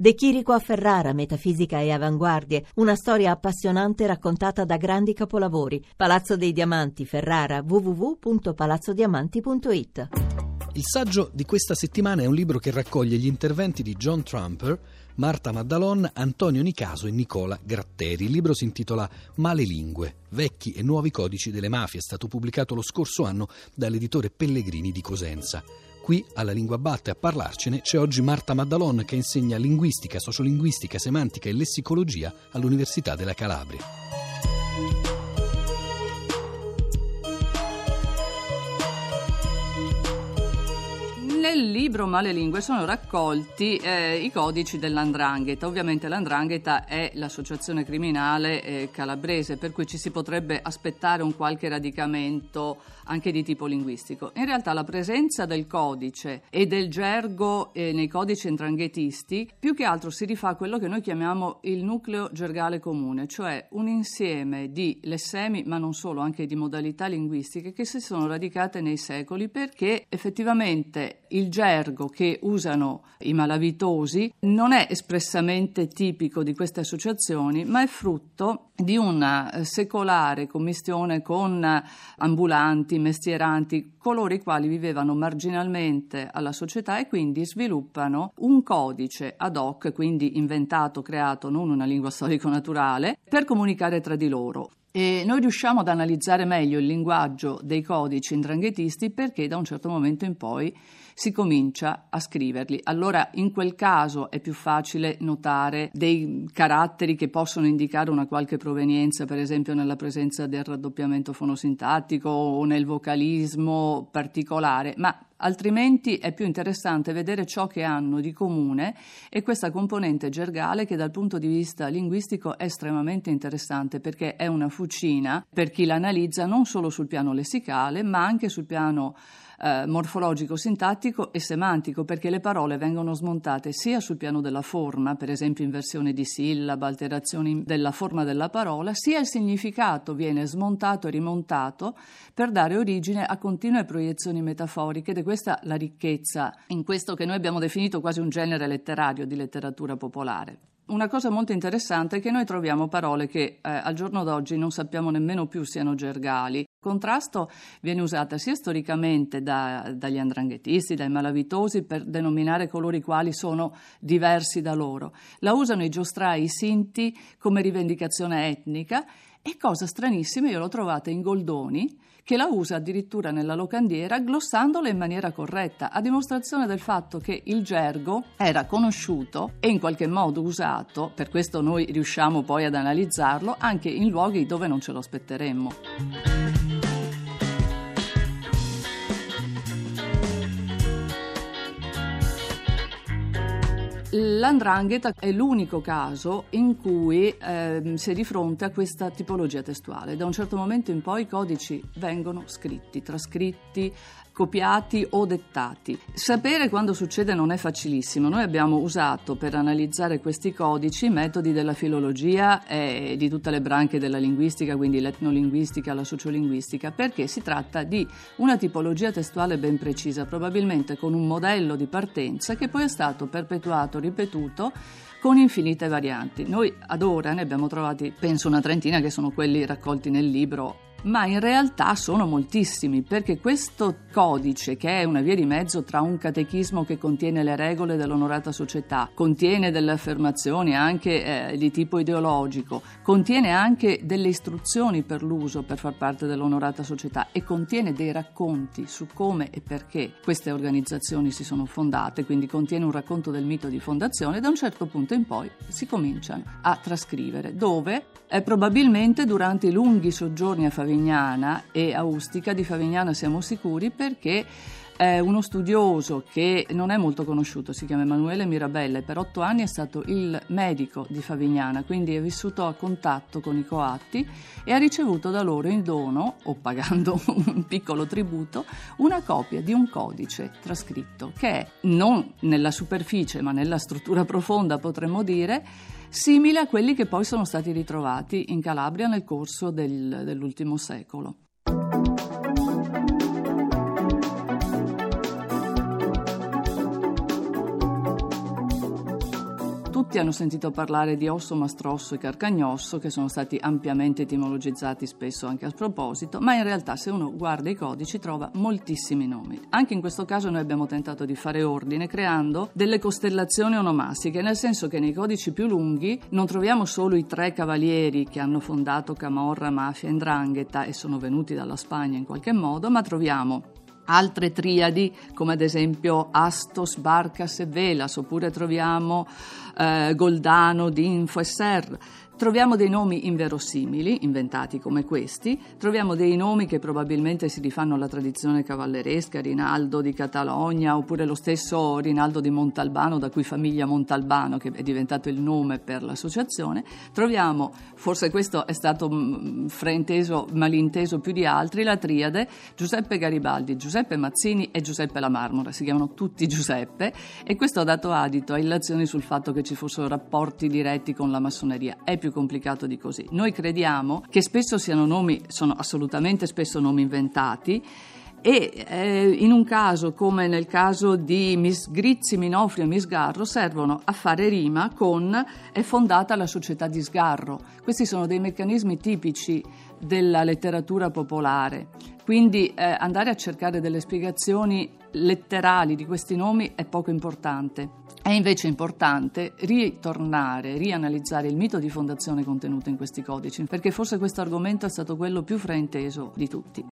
De Chirico a Ferrara, metafisica e avanguardie, una storia appassionante raccontata da grandi capolavori. Palazzo dei Diamanti, Ferrara, www.palazzodiamanti.it. Il saggio di questa settimana è un libro che raccoglie gli interventi di John Trumper, Marta Maddalon, Antonio Nicaso e Nicola Gratteri. Il libro si intitola Male lingue, vecchi e nuovi codici delle mafie. È stato pubblicato lo scorso anno dall'editore Pellegrini di Cosenza. Qui alla Lingua Batte a parlarcene c'è oggi Marta Maddalon che insegna linguistica, sociolinguistica, semantica e lessicologia all'Università della Calabria. Nel libro Male Lingue sono raccolti eh, i codici dell'Andrangheta. Ovviamente l'Andrangheta è l'associazione criminale eh, calabrese, per cui ci si potrebbe aspettare un qualche radicamento anche di tipo linguistico. In realtà la presenza del codice e del gergo eh, nei codici andranghetisti più che altro si rifà a quello che noi chiamiamo il nucleo gergale comune, cioè un insieme di lessemi, ma non solo, anche di modalità linguistiche che si sono radicate nei secoli perché effettivamente il gergo che usano i malavitosi non è espressamente tipico di queste associazioni, ma è frutto di una eh, secolare commistione con ambulanti, mestieranti, coloro i quali vivevano marginalmente alla società e quindi sviluppano un codice ad hoc, quindi inventato, creato, non una lingua storico-naturale, per comunicare tra di loro. E noi riusciamo ad analizzare meglio il linguaggio dei codici indranghetisti perché da un certo momento in poi si comincia a scriverli. Allora in quel caso è più facile notare dei caratteri che possono indicare una qualche provenienza, per esempio nella presenza del raddoppiamento fonosintattico o nel vocalismo particolare, ma altrimenti è più interessante vedere ciò che hanno di comune e questa componente gergale che dal punto di vista linguistico è estremamente interessante perché è una fucina per chi l'analizza non solo sul piano lessicale ma anche sul piano eh, morfologico, sintattico e semantico, perché le parole vengono smontate sia sul piano della forma, per esempio inversione di sillaba, alterazioni della forma della parola, sia il significato viene smontato e rimontato per dare origine a continue proiezioni metaforiche ed è questa la ricchezza in questo che noi abbiamo definito quasi un genere letterario di letteratura popolare. Una cosa molto interessante è che noi troviamo parole che eh, al giorno d'oggi non sappiamo nemmeno più siano gergali. Contrasto viene usata sia storicamente da, dagli andranghetisti, dai malavitosi per denominare coloro i quali sono diversi da loro. La usano i giostrai, i sinti come rivendicazione etnica e cosa stranissima, io l'ho trovata in Goldoni, che la usa addirittura nella locandiera glossandola in maniera corretta, a dimostrazione del fatto che il gergo era conosciuto e in qualche modo usato, per questo noi riusciamo poi ad analizzarlo, anche in luoghi dove non ce lo aspetteremmo. L'andrangheta è l'unico caso in cui eh, si è di fronte a questa tipologia testuale. Da un certo momento in poi i codici vengono scritti, trascritti, copiati o dettati. Sapere quando succede non è facilissimo. Noi abbiamo usato per analizzare questi codici metodi della filologia e di tutte le branche della linguistica, quindi l'etnolinguistica, la sociolinguistica, perché si tratta di una tipologia testuale ben precisa, probabilmente con un modello di partenza che poi è stato perpetuato, ripetuto con infinite varianti. Noi ad ora ne abbiamo trovati, penso, una trentina che sono quelli raccolti nel libro ma in realtà sono moltissimi perché questo codice, che è una via di mezzo tra un catechismo che contiene le regole dell'onorata società, contiene delle affermazioni anche eh, di tipo ideologico, contiene anche delle istruzioni per l'uso per far parte dell'onorata società e contiene dei racconti su come e perché queste organizzazioni si sono fondate, quindi contiene un racconto del mito di fondazione, da un certo punto in poi si cominciano a trascrivere, dove eh, probabilmente durante i lunghi soggiorni a Favignana Favignana e Austica. Di Favignana siamo sicuri perché è uno studioso che non è molto conosciuto, si chiama Emanuele Mirabella e per otto anni è stato il medico di Favignana, quindi è vissuto a contatto con i coatti e ha ricevuto da loro in dono, o pagando un piccolo tributo, una copia di un codice trascritto che è non nella superficie ma nella struttura profonda potremmo dire simile a quelli che poi sono stati ritrovati in Calabria nel corso del, dell'ultimo secolo. Tutti hanno sentito parlare di Osso, Mastrosso e Carcagnosso, che sono stati ampiamente etimologizzati spesso anche a sproposito, ma in realtà se uno guarda i codici trova moltissimi nomi. Anche in questo caso noi abbiamo tentato di fare ordine creando delle costellazioni onomastiche, nel senso che nei codici più lunghi non troviamo solo i tre cavalieri che hanno fondato Camorra, Mafia e Ndrangheta e sono venuti dalla Spagna in qualche modo, ma troviamo altre triadi come ad esempio Astos, Barcas e Velas, oppure troviamo eh, Goldano, Dinfo e Ser. Troviamo dei nomi inverosimili, inventati come questi, troviamo dei nomi che probabilmente si rifanno alla tradizione cavalleresca, Rinaldo di Catalogna, oppure lo stesso Rinaldo di Montalbano, da cui famiglia Montalbano, che è diventato il nome per l'associazione. Troviamo, forse questo è stato mm, frainteso, malinteso più di altri, la triade Giuseppe Garibaldi, Giuseppe Mazzini e Giuseppe La Marmora, si chiamano tutti Giuseppe e questo ha dato adito a illazioni sul fatto che ci fossero rapporti diretti con la massoneria. È più più complicato di così. Noi crediamo che spesso siano nomi, sono assolutamente spesso nomi inventati, e eh, in un caso come nel caso di Miss Grizzi, Minofrio e Miss Garro servono a fare rima con è fondata la società di sgarro. Questi sono dei meccanismi tipici della letteratura popolare. Quindi eh, andare a cercare delle spiegazioni letterali di questi nomi è poco importante. È invece importante ritornare, rianalizzare il mito di fondazione contenuto in questi codici, perché forse questo argomento è stato quello più frainteso di tutti.